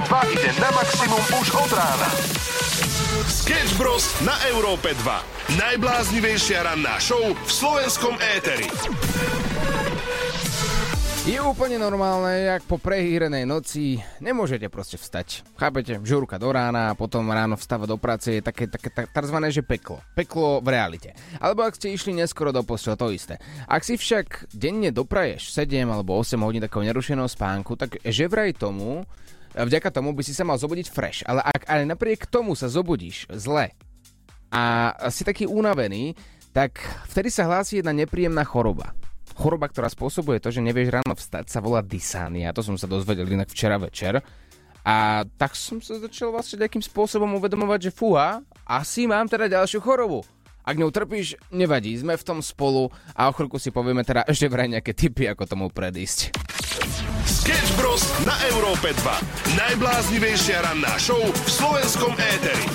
2 ide na maximum už od rána. Sketch Bros. na Európe 2. Najbláznivejšia ranná show v slovenskom éteri. Je úplne normálne, jak po prehýrenej noci nemôžete proste vstať. Chápete? Žurka do rána a potom ráno vstáva do práce je také, také tzv. že peklo. Peklo v realite. Alebo ak ste išli neskoro do postele, to isté. Ak si však denne dopraješ 7 alebo 8 hodín takého nerušeného spánku, tak že vraj tomu, vďaka tomu by si sa mal zobudiť fresh. Ale ak ale napriek tomu sa zobudíš zle a si taký unavený, tak vtedy sa hlási jedna nepríjemná choroba choroba, ktorá spôsobuje to, že nevieš ráno vstať, sa volá dysánia. To som sa dozvedel inak včera večer. A tak som sa začal vlastne nejakým spôsobom uvedomovať, že fúha, asi mám teda ďalšiu chorobu. Ak ňou trpíš, nevadí, sme v tom spolu a o chvíľku si povieme teda ešte vraj nejaké tipy, ako tomu predísť. Sketch Bros. Európe 2. Najbláznivejšia ranná show v slovenskom éteri.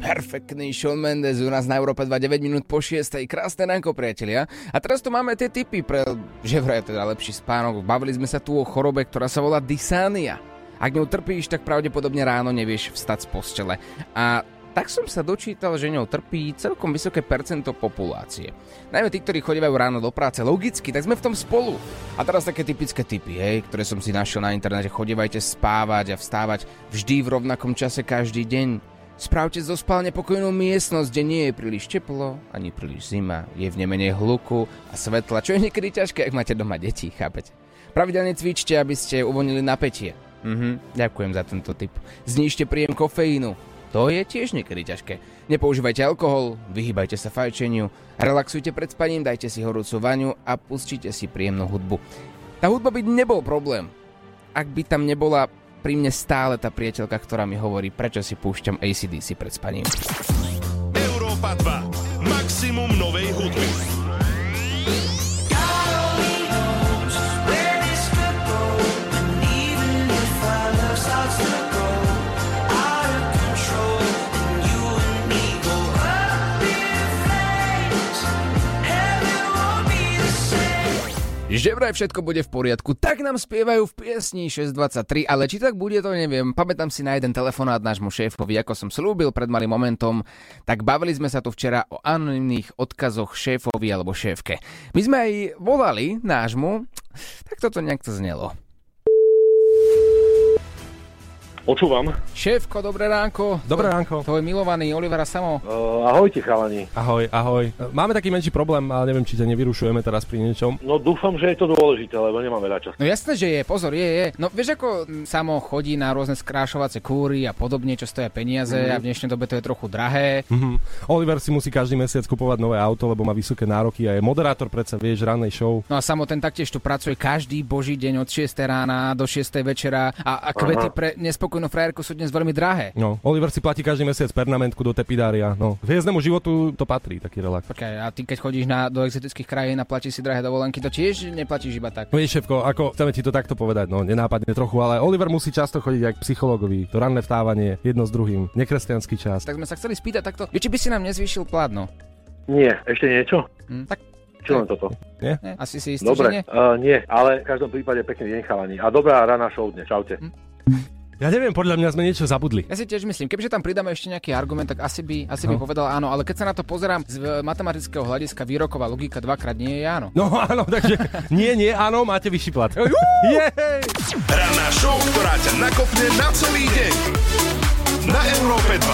Perfektný Sean Mendes u nás na Európe 29 minút po 6. Krásne ránko, priatelia. A teraz tu máme tie tipy pre, že vraj teda lepší spánok. Bavili sme sa tu o chorobe, ktorá sa volá dysánia. Ak ňou trpíš, tak pravdepodobne ráno nevieš vstať z postele. A tak som sa dočítal, že ňou trpí celkom vysoké percento populácie. Najmä tí, ktorí chodívajú ráno do práce. Logicky, tak sme v tom spolu. A teraz také typické typy, hej, ktoré som si našiel na internete. Chodívajte spávať a vstávať vždy v rovnakom čase každý deň Spravte zo spálne pokojnú miestnosť, kde nie je príliš teplo, ani príliš zima, je v nemenej hluku a svetla, čo je niekedy ťažké, ak máte doma deti, chápete? Pravidelne cvičte, aby ste uvoľnili napätie. Mhm, ďakujem za tento tip. Znižte príjem kofeínu. To je tiež niekedy ťažké. Nepoužívajte alkohol, vyhýbajte sa fajčeniu, relaxujte pred spaním, dajte si horúcu vaňu a pustite si príjemnú hudbu. Tá hudba by nebol problém, ak by tam nebola pri mne stále tá priateľka, ktorá mi hovorí, prečo si púšťam ACDC pred spaním. Európa 2. Maximum novej že vraj všetko bude v poriadku, tak nám spievajú v piesni 623, ale či tak bude, to neviem. Pamätám si na jeden telefonát nášmu šéfovi, ako som slúbil pred malým momentom, tak bavili sme sa tu včera o anonimných odkazoch šéfovi alebo šéfke. My sme aj volali nášmu, tak toto nejak to znelo. Počúvam. Šéfko, dobré ránko. Dobré ránko. Tvoj milovaný Olivera Samo. Uh, ahojte, chalani. Ahoj, ahoj. Máme taký menší problém, ale neviem, či ťa nevyrušujeme teraz pri niečom. No dúfam, že je to dôležité, lebo nemám veľa času. No jasné, že je, pozor, je, je. No vieš, ako Samo chodí na rôzne skrášovacie kúry a podobne, čo stoja peniaze mm. a v dnešnej dobe to je trochu drahé. Mm-hmm. Oliver si musí každý mesiac kupovať nové auto, lebo má vysoké nároky a je moderátor predsa, vieš, rannej show. No a Samo ten taktiež tu pracuje každý boží deň od 6 rána do 6 večera a, a kvety Aha. pre nespokojnú frajerku sú dnes veľmi drahé. No, Oliver si platí každý mesiac pernamentku do tepidária. No, hviezdnemu životu to patrí, taký relax. Počkaj, a ty keď chodíš na, do exotických krajín a platíš si drahé dovolenky, to tiež neplatíš iba tak. No vieš, šéfko, ako chceme ti to takto povedať, no nenápadne trochu, ale Oliver musí často chodiť aj k psychologovi. To ranné vstávanie, jedno s druhým, nekresťanský čas. Tak sme sa chceli spýtať takto, či by si nám nezvýšil plátno? Nie, ešte niečo? Hm, tak čo len toto? Nie? nie? Asi si istý, Dobre, že nie? Uh, nie, ale v každom prípade pekný deň chalani. A dobrá rana show dnes. Čaute. Hm. Ja neviem, podľa mňa sme niečo zabudli. Ja si tiež myslím, kebyže tam pridáme ešte nejaký argument, tak asi by, asi no. by povedal áno, ale keď sa na to pozerám z matematického hľadiska, výroková logika dvakrát nie je áno. No áno, takže nie, nie, áno, máte vyšší plat. Ranná show, ktorá ťa nakopne na celý deň. Na Európe 2. 2, 2,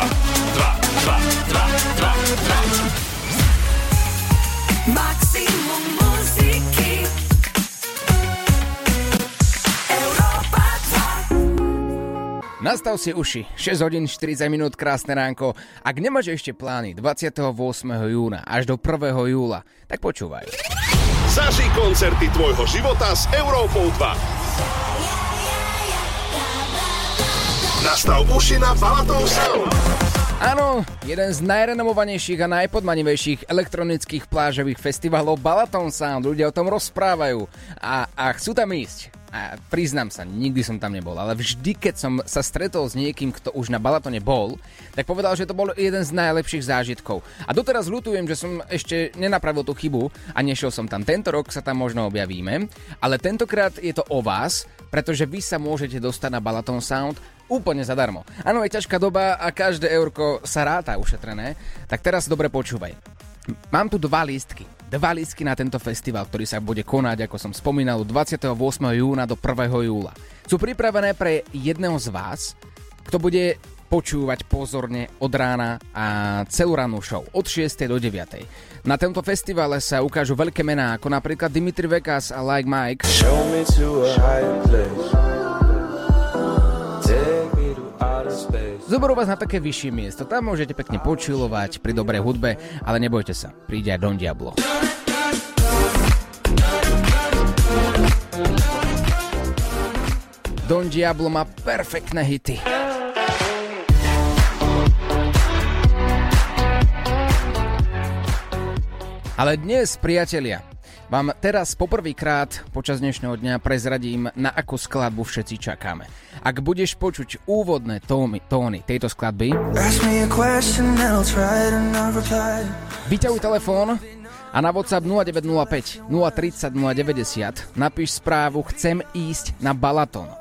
2, 2, 2. Maximum Nastav si uši, 6 hodín 40 minút, krásne ránko. Ak nemáš ešte plány 28. júna až do 1. júla, tak počúvaj. Zažij koncerty tvojho života s Európou 2. Nastav uši na Balaton Sound Áno, jeden z najrenomovanejších a najpodmanivejších elektronických plážových festivalov Balaton Sound. Ľudia o tom rozprávajú a, a chcú tam ísť. A priznám sa, nikdy som tam nebol, ale vždy, keď som sa stretol s niekým, kto už na Balatone bol, tak povedal, že to bol jeden z najlepších zážitkov. A doteraz ľutujem, že som ešte nenapravil tú chybu a nešiel som tam. Tento rok sa tam možno objavíme, ale tentokrát je to o vás, pretože vy sa môžete dostať na Balaton Sound úplne zadarmo. Áno, je ťažká doba a každé eurko sa ráta ušetrené, tak teraz dobre počúvaj. Mám tu dva lístky. Dva lístky na tento festival, ktorý sa bude konať, ako som spomínal, od 28. júna do 1. júla. Sú pripravené pre jedného z vás, kto bude počúvať pozorne od rána a celú rannú show od 6. do 9. Na tomto festivale sa ukážu veľké mená, ako napríklad Dimitri Vegas a Like Mike. Show me to a higher place. Zoberú vás na také vyššie miesto, tam môžete pekne počulovať pri dobrej hudbe, ale nebojte sa, príde aj Don Diablo. Don Diablo má perfektné hity. Ale dnes, priatelia, vám teraz poprvýkrát počas dnešného dňa prezradím, na akú skladbu všetci čakáme. Ak budeš počuť úvodné tóny, tóny tejto skladby, vyťahuj telefón a na WhatsApp 0905 030 090 napíš správu Chcem ísť na Balaton.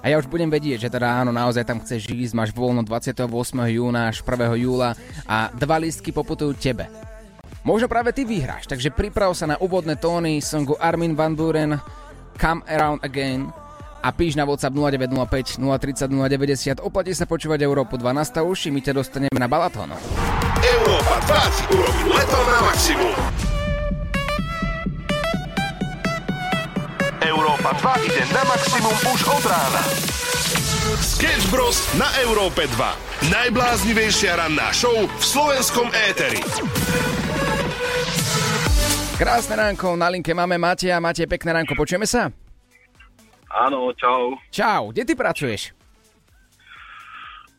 A ja už budem vedieť, že teda áno, naozaj tam chceš ísť, máš voľno 28. júna až 1. júla a dva listky poputujú tebe. Možno práve ty vyhráš, takže priprav sa na úvodné tóny songu Armin Van Buren Come Around Again a píš na WhatsApp 0905 030 090. Oplatí sa počúvať Európu 12 uši, my ťa dostaneme na Balaton. Európa 2 si urobí leto na maximum. Európa 2 ide na maximum už od rána. Sketch Bros. na Európe 2. Najbláznivejšia ranná show v slovenskom éteri. Krásne ránko, na linke máme Mateja. Matej, pekné ránko, počujeme sa? Áno, čau. Čau, kde ty pracuješ?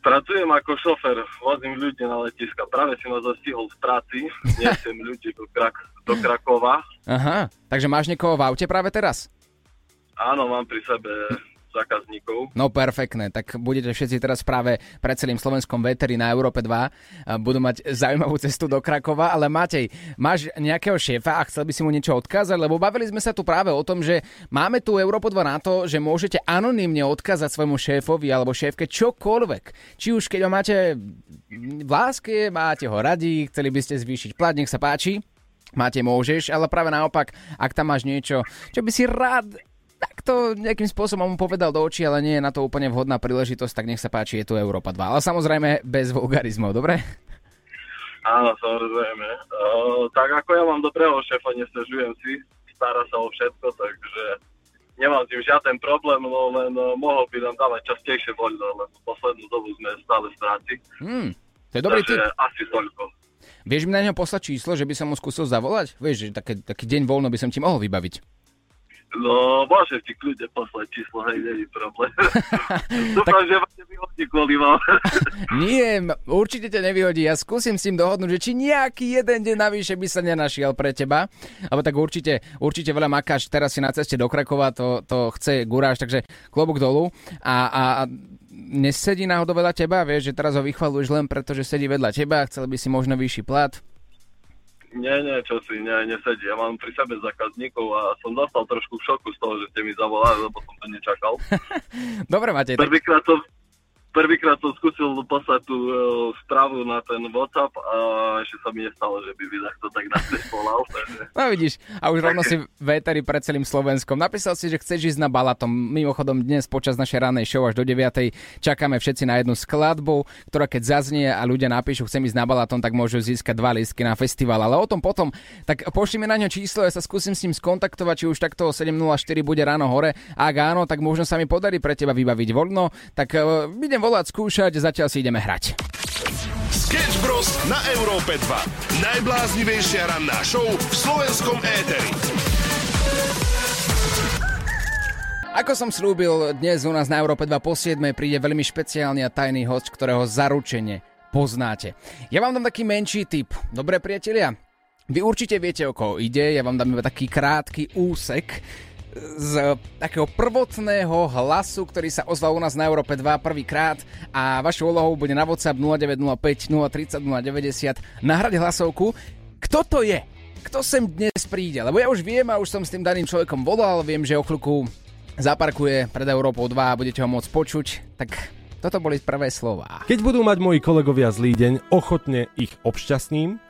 Pracujem ako šofer, vozím ľudí na letiska. Práve si ma zastihol v práci, nesiem ľudí do, Krak- do Krakova. Aha, takže máš niekoho v aute práve teraz? Áno, mám pri sebe zákazníkov. No perfektné, tak budete všetci teraz práve pred celým Slovenskom veteri na Európe 2. Budú mať zaujímavú cestu do Krakova, ale Matej, máš nejakého šéfa a chcel by si mu niečo odkázať? Lebo bavili sme sa tu práve o tom, že máme tu Európu 2 na to, že môžete anonymne odkázať svojmu šéfovi alebo šéfke čokoľvek. Či už keď ho máte v láske, máte ho radi, chceli by ste zvýšiť plat, nech sa páči. Máte, môžeš, ale práve naopak, ak tam máš niečo, čo by si rád tak to nejakým spôsobom mu povedal do očí, ale nie je na to úplne vhodná príležitosť, tak nech sa páči, je tu Európa 2. Ale samozrejme bez vulgarizmov, dobre? Áno, samozrejme. Uh, tak ako ja mám dobrého šéfa, nestežujem si, stará sa o všetko, takže nemám s tým žiaden problém, no len uh, mohol by nám dávať častejšie voľno, lebo poslednú dobu sme stále v práci. Hmm, to je dobrý takže tip. asi toľko. Vieš mi na neho poslať číslo, že by som mu skúsil zavolať? Vieš, že taký, taký deň voľno by som ti mohol vybaviť. No, môžem ti kľudne poslať číslo, hej, je problém. Dúfam, že ma nevyhodí kvôli vám. Nie, určite ťa nevyhodí. Ja skúsim s tým dohodnúť, že či nejaký jeden deň navyše by sa nenašiel pre teba. Alebo tak určite, určite veľa makáš. Teraz si na ceste do Krakova, to, to chce guráš, takže klobúk dolu. A, a, a nesedí náhodou vedľa teba, vieš, že teraz ho vychvaluješ len preto, že sedí vedľa teba, chcel by si možno vyšší plat. Nie, nie, čo si, nie, nesedí. Ja mám pri sebe zákazníkov a som dostal trošku v šoku z toho, že ste mi zavolali, lebo som to nečakal. Dobre, Matej. Tak... Prvýkrát som, prvýkrát som skúsil poslať tú uh, správu na ten WhatsApp a ešte sa mi nestalo, že by mi takto tak na volal. Takže... No vidíš, a už rovno si véteri pred celým Slovenskom. Napísal si, že chceš ísť na Balatom. Mimochodom dnes počas našej ranej show až do 9. čakáme všetci na jednu skladbu, ktorá keď zaznie a ľudia napíšu, chcem ísť na Balaton, tak môžu získať dva lístky na festival. Ale o tom potom, tak pošli mi na ňo číslo, ja sa skúsim s ním skontaktovať, či už takto 7.04 bude ráno hore. Ak áno, tak možno sa mi podarí pre teba vybaviť voľno. Tak uh, idem volať, skúšať, zatiaľ si ideme hrať. Sketch Bros. na Európe 2. Najbláznivejšia ranná show v slovenskom éteri. Ako som slúbil, dnes u nás na Európe 2 po 7 príde veľmi špeciálny a tajný host, ktorého zaručenie poznáte. Ja vám dám taký menší tip. Dobré priatelia, vy určite viete, o koho ide. Ja vám dám iba taký krátky úsek z takého prvotného hlasu, ktorý sa ozval u nás na Európe 2 prvýkrát a vašou úlohou bude na WhatsApp 0905 030 090 nahrať hlasovku. Kto to je? Kto sem dnes príde? Lebo ja už viem a už som s tým daným človekom volal, viem, že o chvíľku zaparkuje pred Európou 2 a budete ho môcť počuť, tak toto boli prvé slová. Keď budú mať moji kolegovia zlý deň, ochotne ich obšťastním.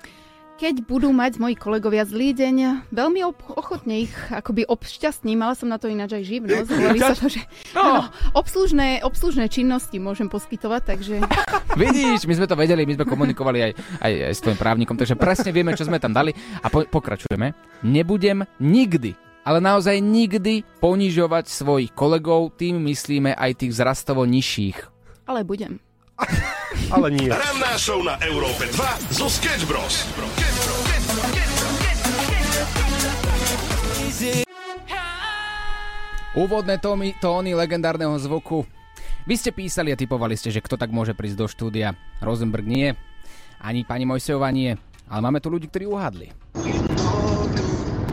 Keď budú mať moji kolegovia zlý deň, veľmi ob- ochotne ich akoby obšťastním, mala som na to ináč aj živnosť. Hovorí sa to, že áno, obslužné, obslužné činnosti môžem poskytovať, takže Vidíš, my sme to vedeli, my sme komunikovali aj, aj, aj s tvojim právnikom, takže presne vieme, čo sme tam dali a po, pokračujeme. Nebudem nikdy, ale naozaj nikdy ponižovať svojich kolegov, tým myslíme aj tých zrastovo nižších. ale budem. Ale nie. Ranná show na Európe 2 zo Sketch Bros. Úvodné tómy, tóny legendárneho zvuku. Vy ste písali a typovali ste, že kto tak môže prísť do štúdia. Rosenberg nie, ani pani Mojsejová nie, ale máme tu ľudí, ktorí uhádli.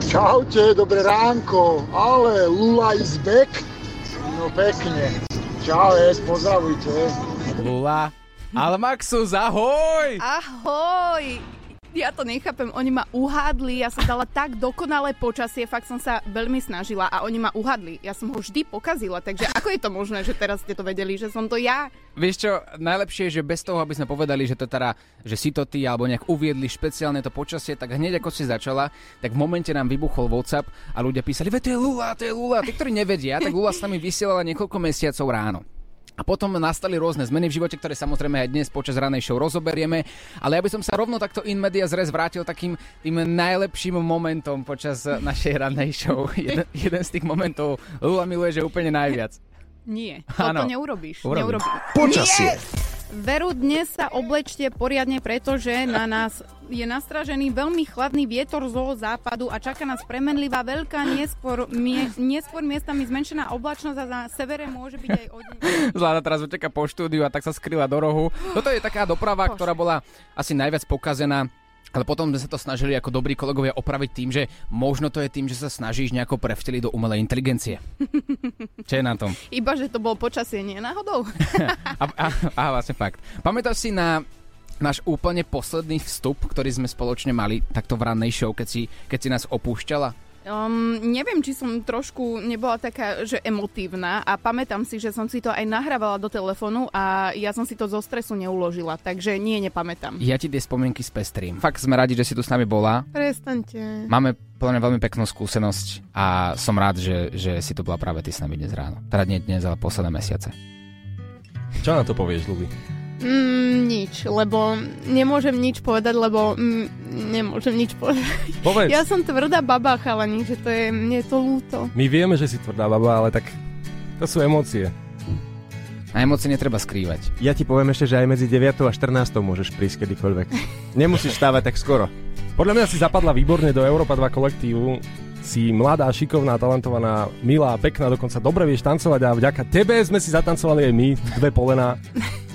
Čaute, dobré ránko, ale Lula is back. No pekne. Čau, pozdravujte. Lula. Ale Maxus, ahoj! Ahoj! Ja to nechápem, oni ma uhádli, ja som dala tak dokonalé počasie, fakt som sa veľmi snažila a oni ma uhádli. Ja som ho vždy pokazila, takže ako je to možné, že teraz ste to vedeli, že som to ja? Vieš čo, najlepšie je, že bez toho, aby sme povedali, že to teda, že si to ty, alebo nejak uviedli špeciálne to počasie, tak hneď ako si začala, tak v momente nám vybuchol WhatsApp a ľudia písali, veď to je Lula, to je Lula. Tí, ktorí nevedia, tak Lula s nami vysielala niekoľko mesiacov ráno. A potom nastali rôzne zmeny v živote, ktoré samozrejme aj dnes počas ranej show rozoberieme, ale ja by som sa rovno takto in media zres vrátil takým tým najlepším momentom počas našej ranej show. Jeden, jeden z tých momentov Lula miluje, že úplne najviac. Nie, toto Áno. neurobíš. Urobím. Neurobíš. Počasie. Veru, dnes sa oblečte poriadne, pretože na nás je nastražený veľmi chladný vietor zo západu a čaká nás premenlivá veľká, neskôr, mie, neskôr miestami zmenšená oblačnosť a na severe môže byť aj od Zláda teraz uteká po štúdiu a tak sa skryla do rohu. Toto je taká doprava, Bože. ktorá bola asi najviac pokazená ale potom sme sa to snažili ako dobrí kolegovia opraviť tým, že možno to je tým, že sa snažíš nejako prevteliť do umelej inteligencie. Čo je na tom? Iba, že to bolo počasie, nie náhodou. A, a, a vlastne fakt. Pamätáš si na náš úplne posledný vstup, ktorý sme spoločne mali takto v rannej show, keď si, keď si nás opúšťala? Um, neviem, či som trošku nebola taká, že emotívna a pamätám si, že som si to aj nahrávala do telefónu a ja som si to zo stresu neuložila, takže nie, nepamätám. Ja ti tie spomienky spestrím. Fakt sme radi, že si tu s nami bola. Prestaňte. Máme podľa mňa veľmi peknú skúsenosť a som rád, že, že si to bola práve ty s nami dnes ráno. Teda nie dnes, ale posledné mesiace. Čo na to povieš, Luby? Mm, nič, lebo nemôžem nič povedať, lebo mm, nemôžem nič povedať. Povedz. Ja som tvrdá baba, chalani, že to je, mne je to ľúto. My vieme, že si tvrdá baba, ale tak to sú emócie. A emócie netreba skrývať. Ja ti poviem ešte, že aj medzi 9 a 14 môžeš prísť kedykoľvek. Nemusíš stávať tak skoro. Podľa mňa si zapadla výborne do Európa 2 kolektívu. Si mladá, šikovná, talentovaná, milá, pekná, dokonca dobre vieš tancovať a vďaka tebe sme si zatancovali aj my, dve polená.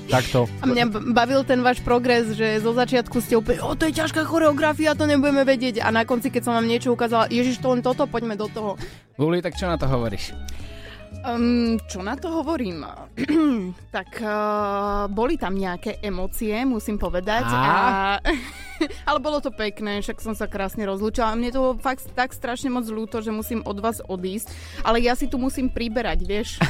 Takto. A mňa bavil ten váš progres, že zo začiatku ste úplne, o, to je ťažká choreografia, to nebudeme vedieť. A na konci, keď som vám niečo ukázala, ježiš, to len toto, poďme do toho. Luli, tak čo na to hovoríš? Um, čo na to hovorím? tak uh, boli tam nejaké emócie, musím povedať. A? A... Ale bolo to pekné, však som sa krásne rozlúčila. Mne to fakt tak strašne moc ľúto, že musím od vás odísť. Ale ja si tu musím priberať, vieš.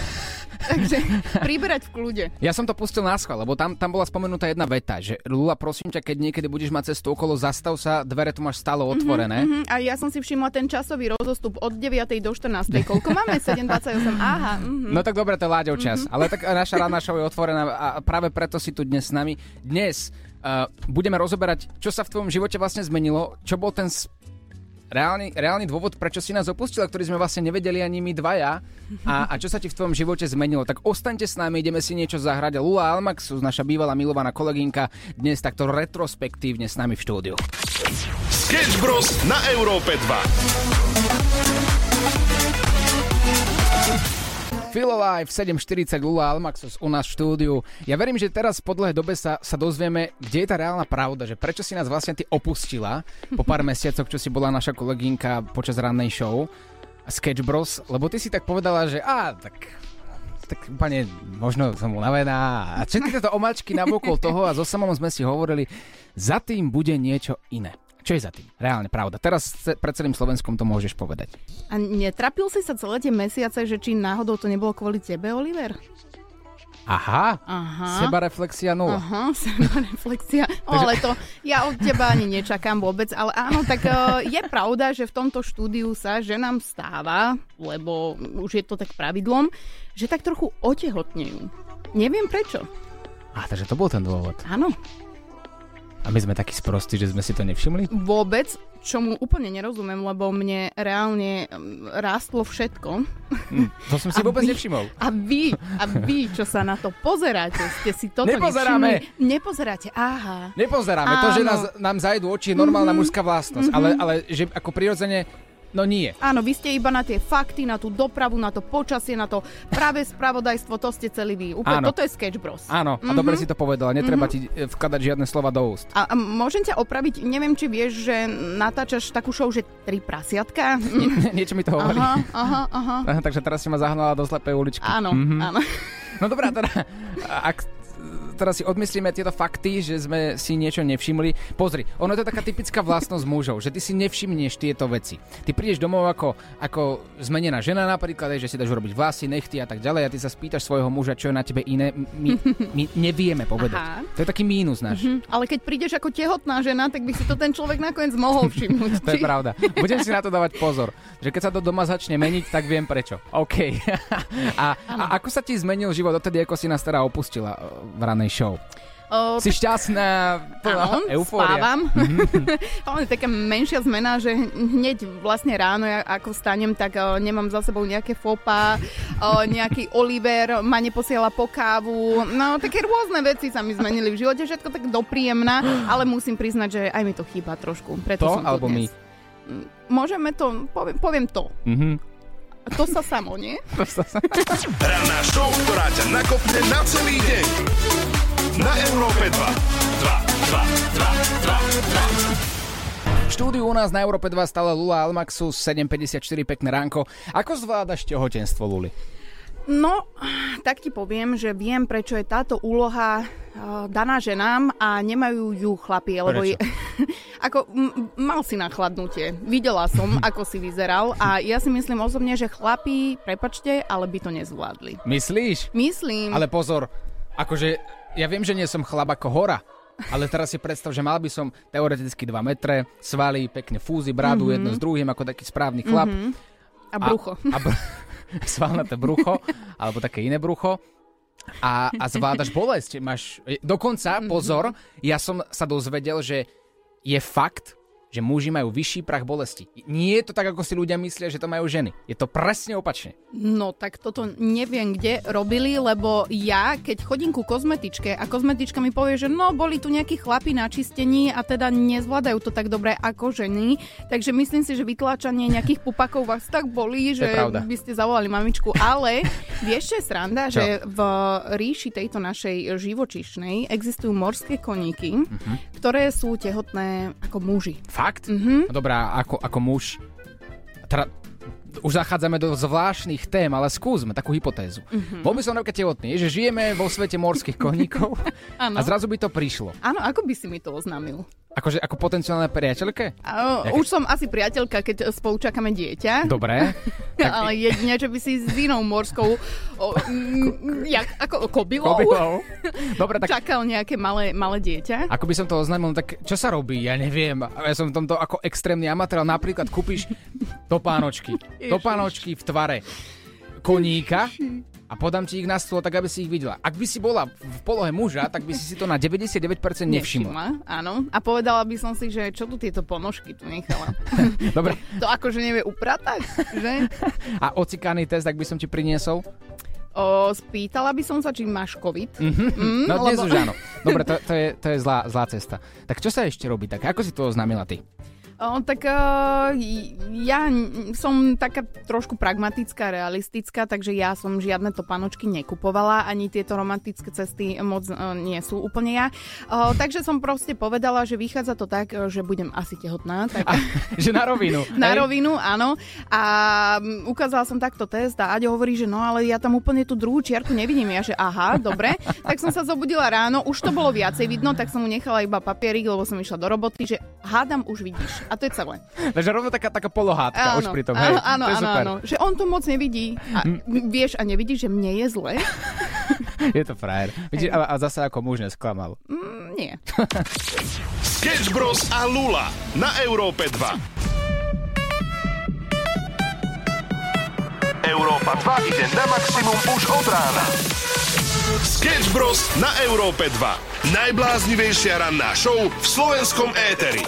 Takže priberať v kľude. Ja som to pustil na schvál, lebo tam, tam bola spomenutá jedna veta, že Lula, prosím ťa, keď niekedy budeš mať cestu okolo, zastav sa, dvere tu máš stále otvorené. Mhm, a ja som si všimla ten časový rozostup od 9. do 14. Koľko máme? 7.28. Aha. Mhm. No tak dobre, to je Láďov čas. Ale tak naša ranná show je otvorená a práve preto si tu dnes s nami. Dnes uh, budeme rozoberať, čo sa v tvojom živote vlastne zmenilo, čo bol ten reálny, reálny dôvod, prečo si nás opustila, ktorý sme vlastne nevedeli ani my dvaja a, a čo sa ti v tvojom živote zmenilo. Tak ostaňte s nami, ideme si niečo zahrať. Lula Almaxus, naša bývalá milovaná kolegynka, dnes takto retrospektívne s nami v štúdiu. Sketch Bros. na Európe 2. Feel Alive 740 Lula Almaxus u nás v štúdiu. Ja verím, že teraz po dlhej dobe sa, sa dozvieme, kde je tá reálna pravda, že prečo si nás vlastne ty opustila po pár mesiacoch, čo si bola naša kolegynka počas rannej show Sketch Bros, lebo ty si tak povedala, že á, tak tak úplne možno som unavená a všetky tieto omačky nabokol toho a so samom sme si hovorili, za tým bude niečo iné. Čo je za tým? Reálne pravda. Teraz pred celým Slovenskom to môžeš povedať. A netrapil si sa celé tie mesiace, že či náhodou to nebolo kvôli tebe, Oliver? Aha, Aha. seba reflexia nula. Aha, seba reflexia. O, ale to ja od teba ani nečakám vôbec, ale áno, tak uh, je pravda, že v tomto štúdiu sa ženám stáva, lebo už je to tak pravidlom, že tak trochu otehotnejú. Neviem prečo. A takže to bol ten dôvod. Áno, A my sme takí sprostí, že sme si to nevšimli? vôbec, čomu úplne nerozumiem, lebo mne reálne mm, rástlo všetko. Hm, to som si A vôbec vy- nevšimol. A vy, a vy, čo sa na to pozeráte, ste si toto Nepozeráme. nevšimli. Nepozeráte, aha. Nepozeráme. To, že Áno. nás, nám zajdú oči, je normálna Mhm. mužská vlastnosť, Mhm. ale, ale že ako prirodzene, no nie. Áno, vy ste iba na tie fakty, na tú dopravu, na to počasie, na to práve spravodajstvo, to ste celý vy. Úplne, Áno. toto je Sketch Bros. Áno, a Mhm. dobre si to povedala, netreba Mhm. ti e, vkladať žiadne slova do úst. A, a môžem ťa opraviť, neviem, či vieš, že natáčaš takú show, že tri prasiatka? Niečo mi to hovorí. Aha, aha, aha. Takže teraz si ma zahnala do slepej uličky. Áno, Mhm. áno. No dobrá, teda, ak teraz si odmyslíme tieto fakty, že sme si niečo nevšimli. Pozri, ono je to taká typická vlastnosť mužov, že ty si nevšimneš tieto veci. Ty prídeš domov ako, ako zmenená žena napríklad, že si dáš urobiť vlasy, nechty a tak ďalej a ty sa spýtaš svojho muža, čo je na tebe iné. My, my nevieme povedať. Aha. To je taký mínus náš. Mhm. Ale keď prídeš ako tehotná žena, tak by si to ten človek nakoniec mohol všimnúť. To je pravda. Budem si na to dávať pozor, že keď sa to doma začne meniť, tak viem prečo. OK. a, a ako sa ti zmenil život odtedy, ako si nás teda opustila uh, v ranej show? O, Si šťastná, plná Áno, eufória. spávam. Ale taká menšia zmena, že hneď vlastne ráno, ja ako vstanem, tak o, nemám za sebou nejaké fopa, o, nejaký Oliver ma neposiela po kávu. No, také rôzne veci sa mi zmenili v živote, všetko tak dopríjemná, ale musím priznať, že aj mi to chýba trošku. Preto To som tu alebo my? dnes. Mm, Môžeme to, poviem, poviem to. Mhm. To sa samo, nie? Ranná show, ktorá ťa nakopne na celý deň. Na Európe 2. 2, 2, 2, 2, 2. V štúdiu u nás na Európe 2 stále Lula Almaxu 7.54, pekné ránko. Ako zvládaš tehotenstvo, Luli? No, tak ti poviem, že viem, prečo je táto úloha uh, daná ženám a nemajú ju chlapi, lebo je, ako m- mal si nachladnutie. Videla som, ako si vyzeral a ja si myslím osobne, že chlapi, prepačte, ale by to nezvládli. Myslíš? Myslím. Ale pozor, akože ja viem, že nie som chlap ako hora, ale teraz si predstav, že mal by som teoreticky 2 metre, svaly, pekne fúzy, bradu, Mhm. jedno s druhým, ako taký správny chlap. Mhm. A brucho. A, a br- svalnaté brucho, alebo také iné brucho. A, a zvládaš bolesť. Máš, dokonca, Mhm. pozor, ja som sa dozvedel, že je fakt, že muži majú vyšší prach bolesti. Nie je to tak, ako si ľudia myslia, že to majú ženy. Je to presne opačne. No tak toto neviem, kde robili, lebo ja, keď chodím ku kozmetičke a kozmetička mi povie, že no, boli tu nejakí chlapi na čistení a teda nezvládajú to tak dobre ako ženy, takže myslím si, že vytláčanie nejakých pupakov vás tak bolí, že by ste zavolali mamičku. Ale vieš, čo je sranda, Čo? že v ríši tejto našej živočišnej existujú morské koníky, Mhm. ktoré sú tehotné ako muži. Fakt? Mhm. No Dobrá, ako, ako muž. Teda, už zachádzame do zvláštnych tém, ale skúsme takú hypotézu. Mhm. Bol by som napríklad tehotný, že žijeme vo svete morských koníkov a zrazu by to prišlo. Áno, ako by si mi to oznámil? Akože ako potenciálne priateľke? Jaké- už som asi priateľka, keď spolu čakáme dieťa. Dobre. Ale jedine, že by si s inou morskou o, m, jak, ako kobylou, Kobylou. Dobre, tak čakal nejaké malé, malé dieťa. ako by som to oznámil, tak čo sa robí? Ja neviem. Ja som v tomto ako extrémny amatér, napríklad kúpiš topánočky. Topánočky v tvare koníka a podám ti ich na stôl, tak aby si ich videla. Ak by si bola v polohe muža, tak by si si to na 99% nevšimla. Nevšimla, áno. A povedala by som si, že čo tu tieto ponožky tu nechala. Dobre. To akože nevie upratať, že? A ocikaný test, ak by som ti priniesol? O, spýtala by som sa, či máš COVID. Mm, no dnes už áno. Dobre, to, to je, to je zlá, zlá cesta. Tak čo sa ešte robí tak? Ako si to oznámila ty? O, tak uh, ja som taká trošku pragmatická, realistická, takže ja som žiadne topanočky nekupovala, ani tieto romantické cesty moc uh, nie sú úplne ja. Uh, takže som proste povedala, že vychádza to tak, že budem asi tehotná. Tak... A, že na rovinu. Na hej? rovinu, áno. A mm, ukázala som takto test a Aďo hovorí, že no ale ja tam úplne tú druhú čiarku nevidím. Ja, že aha, dobre. tak som sa zobudila ráno, už to bolo viacej vidno, tak som mu nechala iba papierik, lebo som išla do roboty, že hádam už vidíš. A to je celé. Takže rovno taká, taká polohádka už pri tom. áno, hej. áno, to je áno, super. áno. Že on to moc nevidí. A vieš, a nevidíš, že mne je zle? Je to frajer. Vidíš, a, a zase ako muž nesklamal. Mm, nie. Sketch Bros a Lula na Európe 2. Európa 2 ide na maximum už od rána. Sketch Bros na Európe 2. Najbláznivejšia ranná show v slovenskom éteri.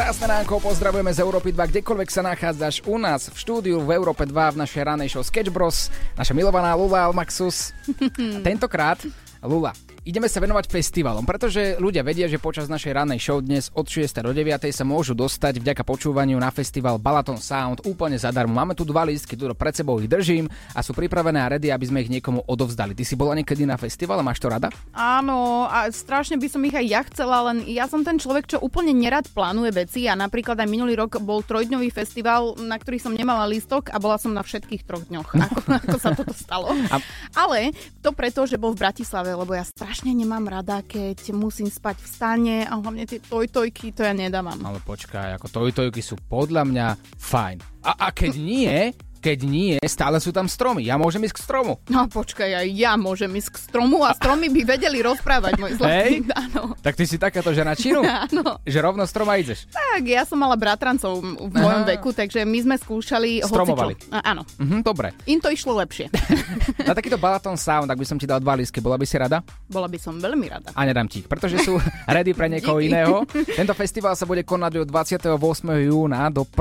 Krásne ránko, pozdravujeme z Európy 2, kdekoľvek sa nachádzaš u nás v štúdiu v Európe 2 v našej ranej show Sketch Bros. Naša milovaná Lula Almaxus. Tentokrát, Lula, ideme sa venovať festivalom, pretože ľudia vedia, že počas našej ranej show dnes od 6. do 9. sa môžu dostať vďaka počúvaniu na festival Balaton Sound úplne zadarmo. Máme tu dva lístky, tu pred sebou ich držím a sú pripravené a ready, aby sme ich niekomu odovzdali. Ty si bola niekedy na festivale, máš to rada? Áno, a strašne by som ich aj ja chcela, len ja som ten človek, čo úplne nerad plánuje veci a napríklad aj minulý rok bol trojdňový festival, na ktorý som nemala lístok a bola som na všetkých troch dňoch. Ako, ako sa toto stalo. A- Ale to preto, že bol v Bratislave, lebo ja strašne nemám rada, keď musím spať v stane a hlavne tie tojtojky, to ja nedávam. Ale počkaj, ako tojtojky sú podľa mňa fajn. A, a keď nie, keď nie, stále sú tam stromy. Ja môžem ísť k stromu. No počkaj, aj ja môžem ísť k stromu a stromy by vedeli rozprávať, môj zlatý. Hej? Áno. Tak ty si takáto žena činu? Áno. Že rovno stroma ideš. Tak, ja som mala bratrancov v mojom Aha. veku, takže my sme skúšali Stromovali. hocičo. Áno, Mhm, dobre. im to išlo lepšie. Na takýto Balaton Sound, ak by som ti dal dva lístky, bola by si rada? Bola by som veľmi rada. A nedám ti ich, pretože sú ready pre niekoho iného. Tento festival sa bude konať od 28. júna do 1.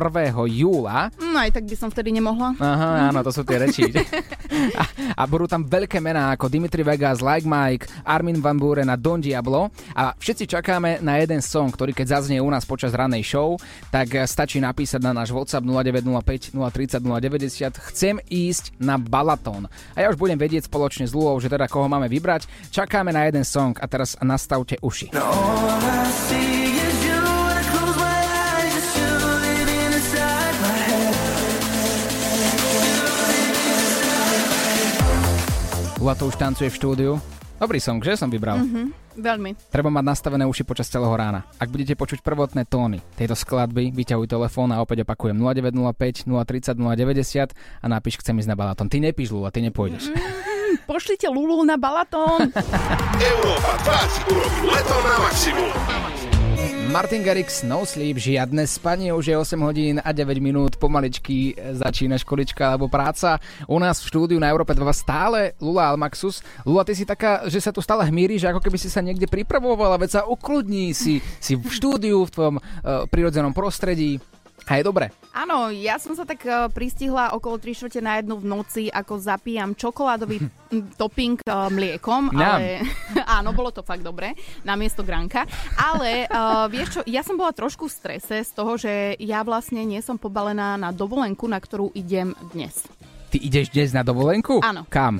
júla. No aj tak by som vtedy nemohla. Aha, áno, to sú tie reči. A, a budú tam veľké mená ako Dimitri Vegas, Like Mike, Armin Van Buren a Don Diablo. A všetci čakáme na jeden song, ktorý keď zaznie u nás počas ranej show, tak eh, stačí napísať na náš WhatsApp 0905 030 090 Chcem ísť na Balaton. A ja už budem vedieť spoločne s Lulou, že teda koho máme vybrať. Čakáme na jeden song a teraz nastavte uši. Lula to už tancuje v štúdiu. Dobrý song, že som vybral? Mhm, veľmi. Treba mať nastavené uši počas celého rána. Ak budete počuť prvotné tóny tejto skladby, vyťahuj telefón a opäť opakujem 0905 030 090 a napíš chcem ísť na Balaton. Ty nepíš, Lula, ty nepôjdeš. Hm, Pošlite Lulu na Balatón. Európa 2 si urobí leto na maximum. Martin Garrix, no sleep, žiadne spanie, už je 8 hodín a 9 minút, pomaličky začína školička alebo práca. U nás v štúdiu na Európe 2 stále Lula Almaxus. Lula, ty si taká, že sa tu stále hmíriš, ako keby si sa niekde pripravovala, veď sa ukludní, si, si v štúdiu, v tvojom uh, prirodzenom prostredí. A je dobre. Áno, ja som sa tak uh, pristihla okolo 3 čtvrte na jednu v noci, ako zapíjam čokoládový topping uh, mliekom, ale áno, bolo to fakt dobre, namiesto granka. Ale uh, vieš čo, ja som bola trošku v strese z toho, že ja vlastne nie som pobalená na dovolenku, na ktorú idem dnes. Ty ideš dnes na dovolenku? Áno. Kam?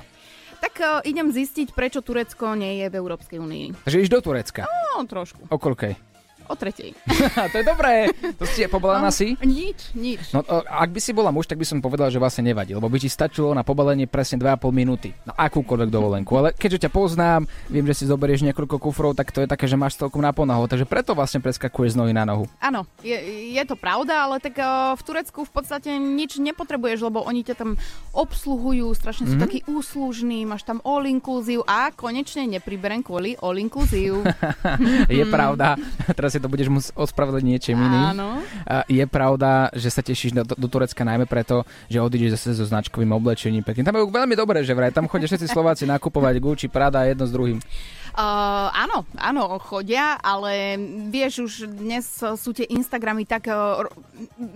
Tak uh, idem zistiť, prečo Turecko nie je v Európskej únii. Takže ideš do Turecka. No, trošku. O koľkej? O tretej. to je dobré. To si je pobalená si? Nič, nič. No, ak by si bola muž, tak by som povedal, že vlastne nevadí, lebo by ti stačilo na pobalenie presne 2,5 minúty. Na akúkoľvek dovolenku. Ale keďže ťa poznám, viem, že si zoberieš niekoľko kufrov, tak to je také, že máš celkom na ponahu. Takže preto vlastne preskakuješ z nohy na nohu. Áno, je, je to pravda, ale tak uh, v Turecku v podstate nič nepotrebuješ, lebo oni ťa tam obsluhujú, strašne sú Mhm. takí úslužní, máš tam all inclusive a konečne nepriberem kvôli all inclusive. je pravda, teraz to budeš musieť ospravedlniť niečím iným. Áno. Je pravda, že sa tešíš do, do Turecka najmä preto, že odídeš zase so značkovým oblečením pekným. Tam je veľmi dobré, že vraj tam chodia všetci Slováci nakupovať Gucci, Prada jedno s druhým. Uh, áno, áno, chodia, ale vieš, už dnes sú tie Instagramy tak uh,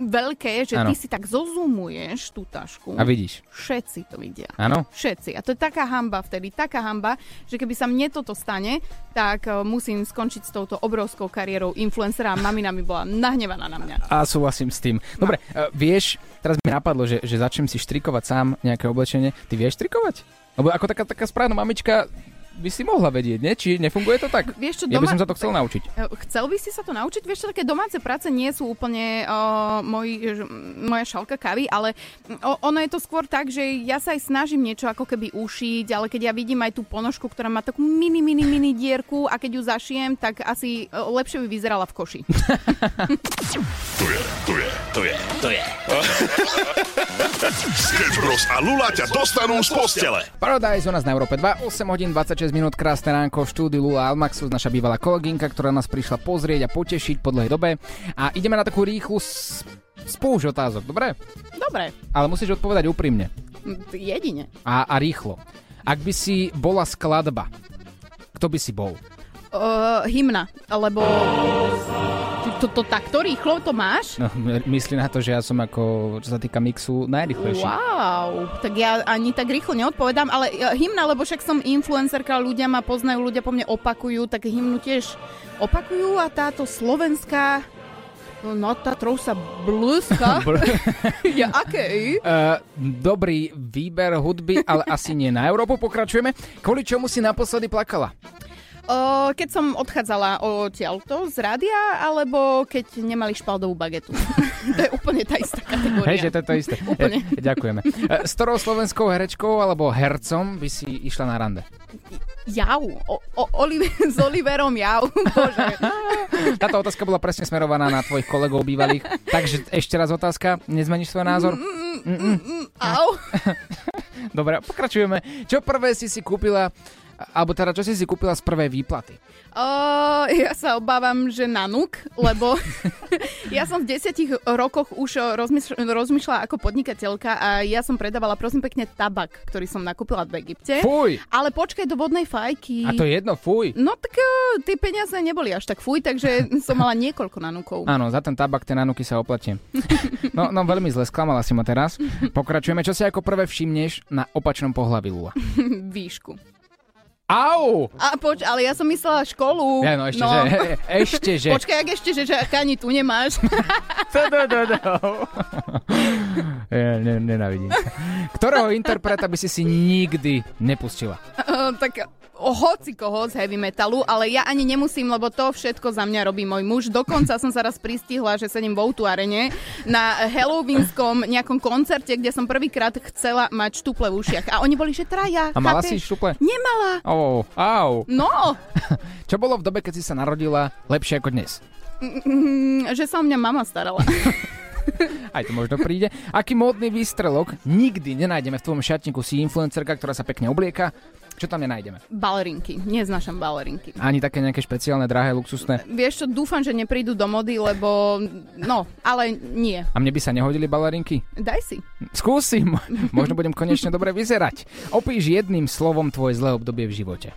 veľké, že Áno. ty si tak zozumuješ tú tašku. A vidíš. Všetci to vidia. Áno? Všetci. A to je taká hamba vtedy, taká hamba, že keby sa mne toto stane, tak uh, musím skončiť s touto obrovskou kariérou influencera a mamina mi bola nahnevaná na mňa. A súhlasím s tým. Dobre, no. vieš, teraz mi napadlo, že, že začnem si štrikovať sám nejaké oblečenie. Ty vieš štrikovať? Lebo ako taká, taká správna mamička by si mohla vedieť, nie? Či nefunguje to tak? Vieš čo, ja by doma- som sa to chcel naučiť. E, Chcel by si sa to naučiť? Vieš čo, také domáce práce nie sú úplne uh, môj, ž- moja šalka kávy, ale o, ono je to skôr tak, že ja sa aj snažím niečo ako keby ušiť, ale keď ja vidím aj tú ponožku, ktorá má takú mini, mini, mini dierku a keď ju zašijem, tak asi e, lepšie by vyzerala v koši. Tu je, tu je, tu je, tu je. Sketch Bros a Lula ťa dostanú z postele. Paradise u nás na Európe 2, 8 hodín 26 minút, krásne ránko v štúdiu Lula Almaxus, naša bývalá kolegynka, ktorá nás prišla pozrieť a potešiť po dlhej dobe. A ideme na takú rýchlu s- spúšť otázok, dobre? Dobre, Ale musíš odpovedať úprimne jedine. a, a rýchlo. Ak by si bola skladba, kto by si bol? Uh, hymna, lebo Ty to, to takto rýchlo to máš? No, my- myslí na to, že ja som ako, čo sa týka mixu, najrychlejší. Wow, tak ja ani tak rýchlo neodpovedám, ale e, hymna, lebo však som influencerka, ľudia ma poznajú, ľudia po mne opakujú, tak hymnu tiež opakujú a táto slovenská no tá trochu sa blúska. ja aké? Uh, dobrý výber hudby, ale asi nie na Európu. Pokračujeme. Kvôli čomu si naposledy plakala? O, keď som odchádzala odtiaľto z rádia, alebo keď nemali špaldovú bagetu. to je úplne tá istá kategória. Hej, že to je to isté. Úplne. E, ďakujeme. E, s ktorou slovenskou herečkou alebo hercom by si išla na rande? Jau. O, o, Oliver, s Oliverom Jau. Bože. Táto otázka bola presne smerovaná na tvojich kolegov bývalých. Takže ešte raz otázka. Nezmeníš svoj názor? Au. Dobre, pokračujeme. Čo prvé si si kúpila, alebo teda čo si si kúpila z prvej výplaty? Uh, ja sa obávam, že nanuk, lebo ja som v desiatich rokoch už rozmýšľ- rozmýšľala ako podnikateľka a ja som predávala prosím pekne tabak, ktorý som nakúpila v Egypte. Fuj! Ale počkaj do vodnej fajky. A to je jedno, fuj. No tak uh, tie peniaze neboli až tak fuj, takže som mala niekoľko nanukov. Áno, za ten tabak, tie nanuky sa oplatím. No, no veľmi zle, sklamala si ma teraz. Pokračujeme. Čo si ako prvé všimneš na opačnom pohlaví Lula? Výšku. Au! A poč, ale ja som myslela školu. Ja, no ešte, že, ešte, že. Počkaj, ak ešte, že, že ani tu nemáš. Do, do, do, do. Ja, ne, nenávidím. sa. Ktorého interpreta by si si nikdy nepustila? Uh, tak hoci koho z heavy metalu, ale ja ani nemusím, lebo to všetko za mňa robí môj muž. Dokonca som sa raz pristihla, že sedím v Outu Arene na halloweenskom nejakom koncerte, kde som prvýkrát chcela mať štuple v ušiach. A oni boli, že traja. A mala chápeš? si štuple? Nemala. Au, au. No, Čo bolo v dobe, keď si sa narodila lepšie ako dnes? mm, že sa o mňa mama starala. Aj to možno príde. Aký módny výstrelok nikdy nenájdeme v tvojom šatníku? Si influencerka, ktorá sa pekne oblieka. Čo tam nenájdeme? Balerinky. Neznášam balerinky. Ani také nejaké špeciálne, drahé, luxusné. Vieš čo, dúfam, že neprídu do mody, lebo... No, ale nie. A mne by sa nehodili balerinky? Daj si. Skúsim. Možno budem konečne dobre vyzerať. Opíš jedným slovom tvoje zlé obdobie v živote.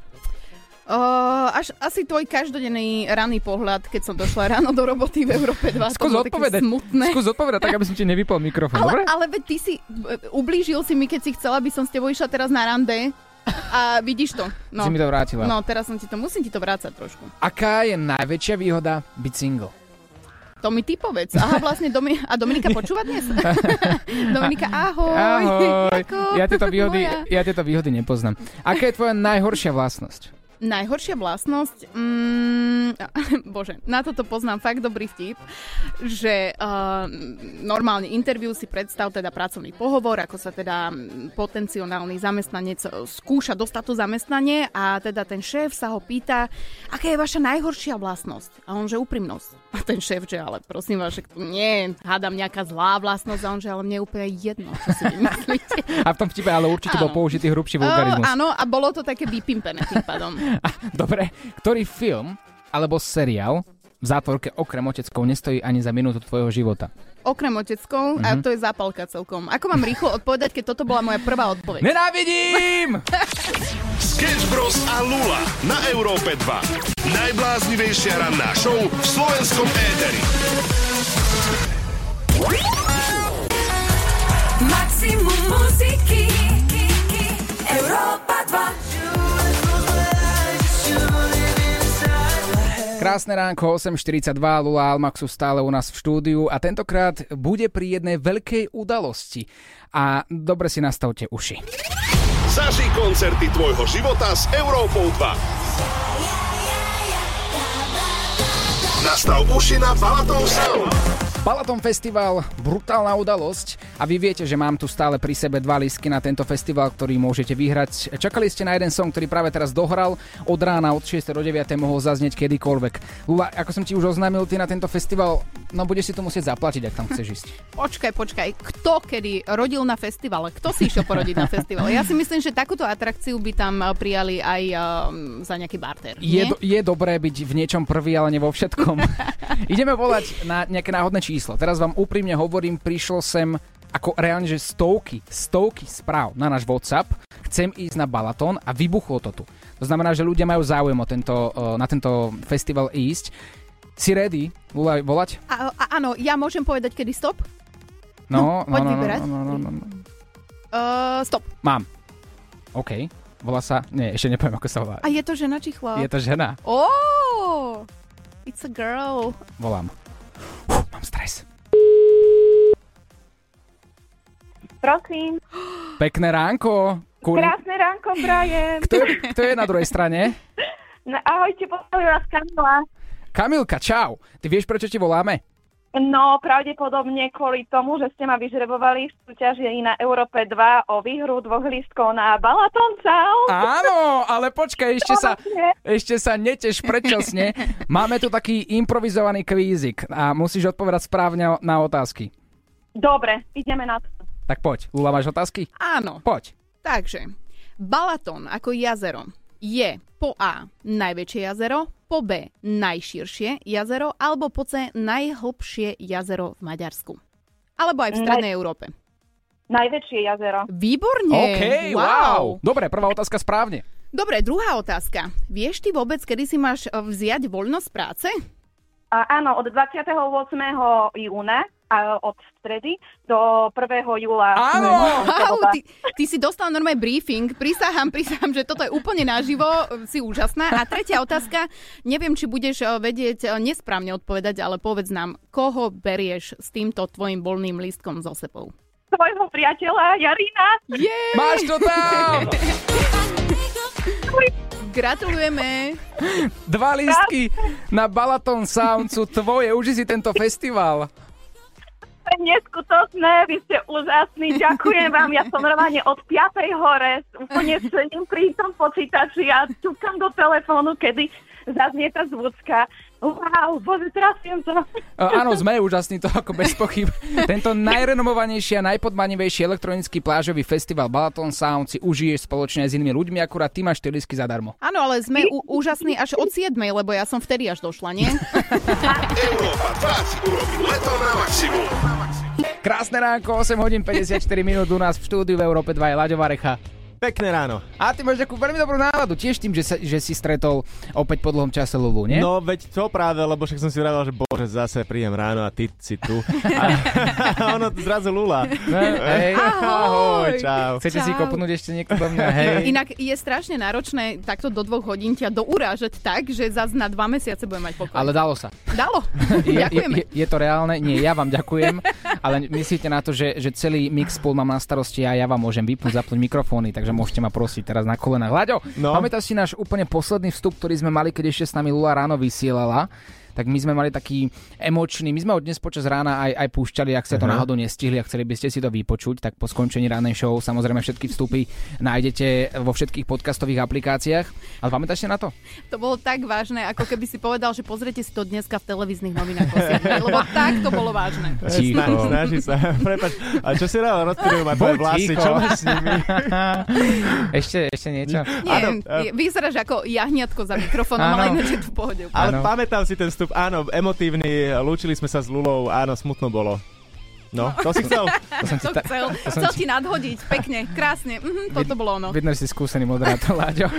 Uh, až asi tvoj každodenný ranný pohľad, keď som došla ráno do roboty v Európe 2. Skús odpovedať. Smutné. Skús odpovedať tak, aby som ti nevypol mikrofón, dobre? Ale, ale veď ty si e, ublížil si mi, keď si chcela, aby som s tebou išla teraz na rande. A vidíš to. No. Si mi to vrátila. No, teraz som ti to, musím ti to vrácať trošku. Aká je najväčšia výhoda byť single? To mi ty povedz. Aha, vlastne Domi- a Dominika počúva dnes? Dominika, ahoj. Ahoj. Ako? Ja tieto, výhody, Moja. ja tieto výhody nepoznám. Aká je tvoja najhoršia vlastnosť? Najhoršia vlastnosť, mm, bože, na toto poznám fakt dobrý vtip, že uh, normálne interview si predstav teda pracovný pohovor, ako sa teda potenciálny zamestnanec e, skúša dostať to zamestnanie a teda ten šéf sa ho pýta, aká je vaša najhoršia vlastnosť? A on že úprimnosť. A ten šéf, že ale prosím vás, že to nie, hádam nejaká zlá vlastnosť a on že ale mne je úplne jedno, čo si myslíte. A v tom vtipe ale určite bol Áno. použitý hrubší Uh, vulgarizmus. áno, a bolo to také vypimpené tým pádom. Dobre, ktorý film alebo seriál v zátvorke okrem oteckov nestojí ani za minútu tvojho života? Okrem oteckov, a to je zápalka celkom. Ako mám rýchlo odpovedať, keď toto bola moja prvá odpoveď? Nenávidím! Sketch Bros a Lula na Európe 2. Najbláznivejšia ranná show v slovenskom éteri. Maximum muziky Európa 2 Krásne ránko, 8.42, Lula Almaxu stále u nás v štúdiu a tentokrát bude pri jednej veľkej udalosti. A dobre si nastavte uši. Zaži koncerty tvojho života s Európou 2. Nastav uši na Balaton Sound. Balaton Festival, brutálna udalosť a vy viete, že mám tu stále pri sebe dva lístky na tento festival, ktorý môžete vyhrať. Čakali ste na jeden song, ktorý práve teraz dohral, od rána od 6. do 9. mohol zaznieť kedykoľvek. Lula, ako som ti už oznámil, ty na tento festival, no budeš si to musieť zaplatiť, ak tam chceš ísť. Počkaj, počkaj. Kto kedy rodil na festivale? Kto si išiel porodiť na festivale? Ja si myslím, že takúto atrakciu by tam eh, prijali aj um, za nejaký barter. Je, do, je dobré byť v niečom prvý, ale nie vo všetkom. Ideme volať na nejaké náhodné číslo. Teraz vám úprimne hovorím, prišlo sem ako reálne, že stovky, stovky správ na náš WhatsApp. Chcem ísť na Balaton a vybuchlo to tu. To znamená, že ľudia majú záujem o tento, eh, na tento festival ísť. Si ready, volať? A, a, áno, ja môžem povedať, kedy stop? No, poď no, no, vyberať. no, no, no, no. Uh, stop. Mám. OK. Volá sa... Nie, ešte nepoviem, ako sa volá. A je to žena či chlap? Je to žena. Oh, it's a girl. Volám. Uf, mám stres. Prosím. Pekné ránko. Kuri... Krásne ránko, Brian. Kto, je, kto je na druhej strane? No, ahojte, pozdravím vás Kamila. Kamilka, čau. Ty vieš, prečo ti voláme? No, pravdepodobne kvôli tomu, že ste ma vyžrebovali v súťaži na Európe 2 o výhru dvoch lístkov na Balaton Sound. Ale počkaj, ešte sa, ešte sa neteš predčasne. Máme tu taký improvizovaný kvízik a musíš odpovedať správne na otázky. Dobre, ideme na to. Tak poď, Lula, máš otázky? Áno. Poď. Takže, Balaton ako jazero je po A najväčšie jazero, po B najširšie jazero alebo po C najhlbšie jazero v Maďarsku. Alebo aj v strednej Európe. Najväčšie jazero. Výborne. OK, wow. Dobre, prvá otázka správne. Dobre, druhá otázka. Vieš ty vôbec, kedy si máš e, vziať voľnosť z práce? A áno, od 28. júna a od stredy do 1. júla. Áno! Wow, ty, ty si dostal normálny briefing. Prisahám, prisahám, že toto je úplne naživo. Si úžasná. A tretia otázka. Neviem, či budeš eh, vedieť eh, nesprávne odpovedať, ale povedz nám, koho berieš s týmto tvojim voľným lístkom so sebou? Tvojho priateľa Jarina. Yeah! Máš to tam! Gratulujeme. Dva lístky na Balaton Sound sú tvoje. Uži si tento festival. To je neskutočné, vy ste úžasní, ďakujem vám, ja som normálne od 5. hore, úplne sedím pri tom počítači a čukám do telefónu, kedy zaznie tá zvučka. Wow, bože, trafím to. Uh, áno, sme úžasní, to ako bez pochyb. Tento najrenomovanejší a najpodmanivejší elektronický plážový festival Balaton Sound si užiješ spoločne s inými ľuďmi, akurát ty máš tie zadarmo. Áno, ale sme ú- úžasní až od 7, lebo ja som vtedy až došla, nie? Európa 2 si urobí leto na maximum. Krásne ránko, 8 hodín 54 minút u nás v štúdiu v Európe 2 je Laďo Varecha. Pekné ráno. A ty máš takú veľmi dobrú náladu, tiež tým, že, sa, že si stretol opäť po dlhom čase Lulu, nie? No veď to práve, lebo však som si vravel, že bože, zase príjem ráno a ty si tu. A, ono tu zrazu Lula. No, hej. Ahoj, čau. Chcete si Čau. kopnúť ešte niekto do mňa, hej? Inak je strašne náročné takto do dvoch hodín ťa dourážať tak, že zase na dva mesiace budem mať pokoj. Ale dalo sa. Dalo. Je, je, Ďakujeme. je, je to reálne? Nie, ja vám ďakujem, ale myslíte na to, že, že celý mix pool mám na starosti a ja vám môžem vypnúť, zapnúť mikrofóny, takže môžete ma prosiť teraz na kolenách. Hľaďo, No. pamätáš si náš úplne posledný vstup, ktorý sme mali, keď ešte s nami Lula ráno vysielala? Tak my sme mali taký emočný, my sme ho dnes počas rána aj, aj púšťali, ak ste to náhodou nestihli a chceli by ste si to vypočuť, tak po skončení ránej show samozrejme všetky vstupy nájdete vo všetkých podcastových aplikáciách. Ale pamätáš si na to? To bolo tak vážne, ako keby si povedal, že pozrite si to dneska v televíznych novinách. Lebo tak to bolo vážne. Ticho. Sna- snaží sa. Prepač, a čo si ráno rozpírujú ma tvoje vlasy? Čo máš s nimi? ešte, ešte niečo? Nie, je- vyzeráš ako jahniatko za mikrofónom, ale ináč je to v pohode. Ale pamätám si ten vstup, áno, emotívny, lúčili sme sa s Lulou, áno, smutno bolo. No, to si chcel. To som To ta- chcel, to som chcel ti nadhodiť, pekne, krásne. Mhm, toto bolo ono. Vidno, že si skúsený moderátor, Láďo.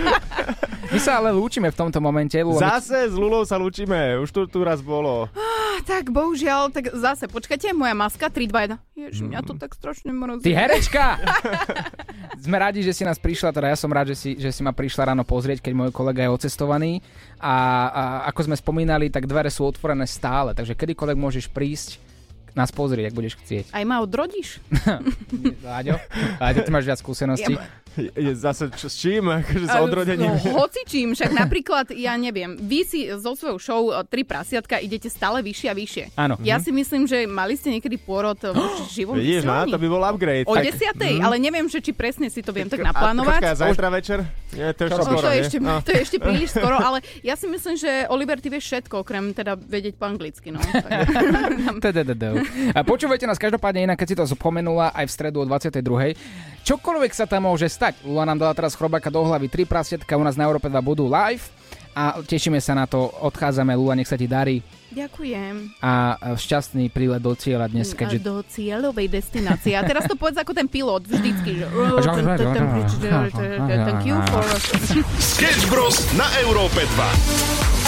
My sa ale lúčime v tomto momente. Lula, my- Zase s Lulou sa lúčime, už tu, tu raz bolo. Ah, Tak bohužiaľ, tak zase, počkajte, moja maska 3, 2, 1. Ježiš, mňa to tak strašne mrzí. Ty herečka! Sme radi, že si nás prišla, teda ja som rád, že si, že si ma prišla ráno pozrieť, keď môj kolega je ocestovaný. A, a ako sme spomínali, tak dvere sú otvorené stále, takže kedykoľvek môžeš prísť nás pozrieť, ak budeš chcieť. Aj ma odrodíš? Láďo, Láďo, ty máš viac skúseností. Ja- Je, je zase čo, s čím? Akože s odrodením? No, hocičím, však napríklad, ja neviem, vy si so svojou show e, Tri prasiatka idete stále vyššie a vyššie. Áno. Ja Mhm. si myslím, že mali ste niekedy pôrod e, v živom Vidíš, vysielaní. to by bol upgrade. O Tak- desiatej, Mhm. ale neviem, že či presne si to viem tak naplánovať. a zajtra večer? Nie, to je ešte No, skoro, to, je ešte, No. to je ešte príliš skoro, ale ja si myslím, že Oliver, ty vieš všetko, okrem teda vedieť po anglicky. No. A Počúvajte nás každopádne inak, keď si to spomenula aj v stredu o 22. Čokoľvek sa tam môže stať. Lula nám dala teraz chrobáka do hlavy. Tri prasietka u nás na Európe 2 budú live a tešíme sa na to. Odchádzame, Lula, nech sa ti darí Ďakujem. a šťastný prílet do cieľa dnes, keďže... Do cieľovej destinácie. A teraz to povedz ako ten pilot, vždycky. Thank you for... Sketch Bros. na Európe 2.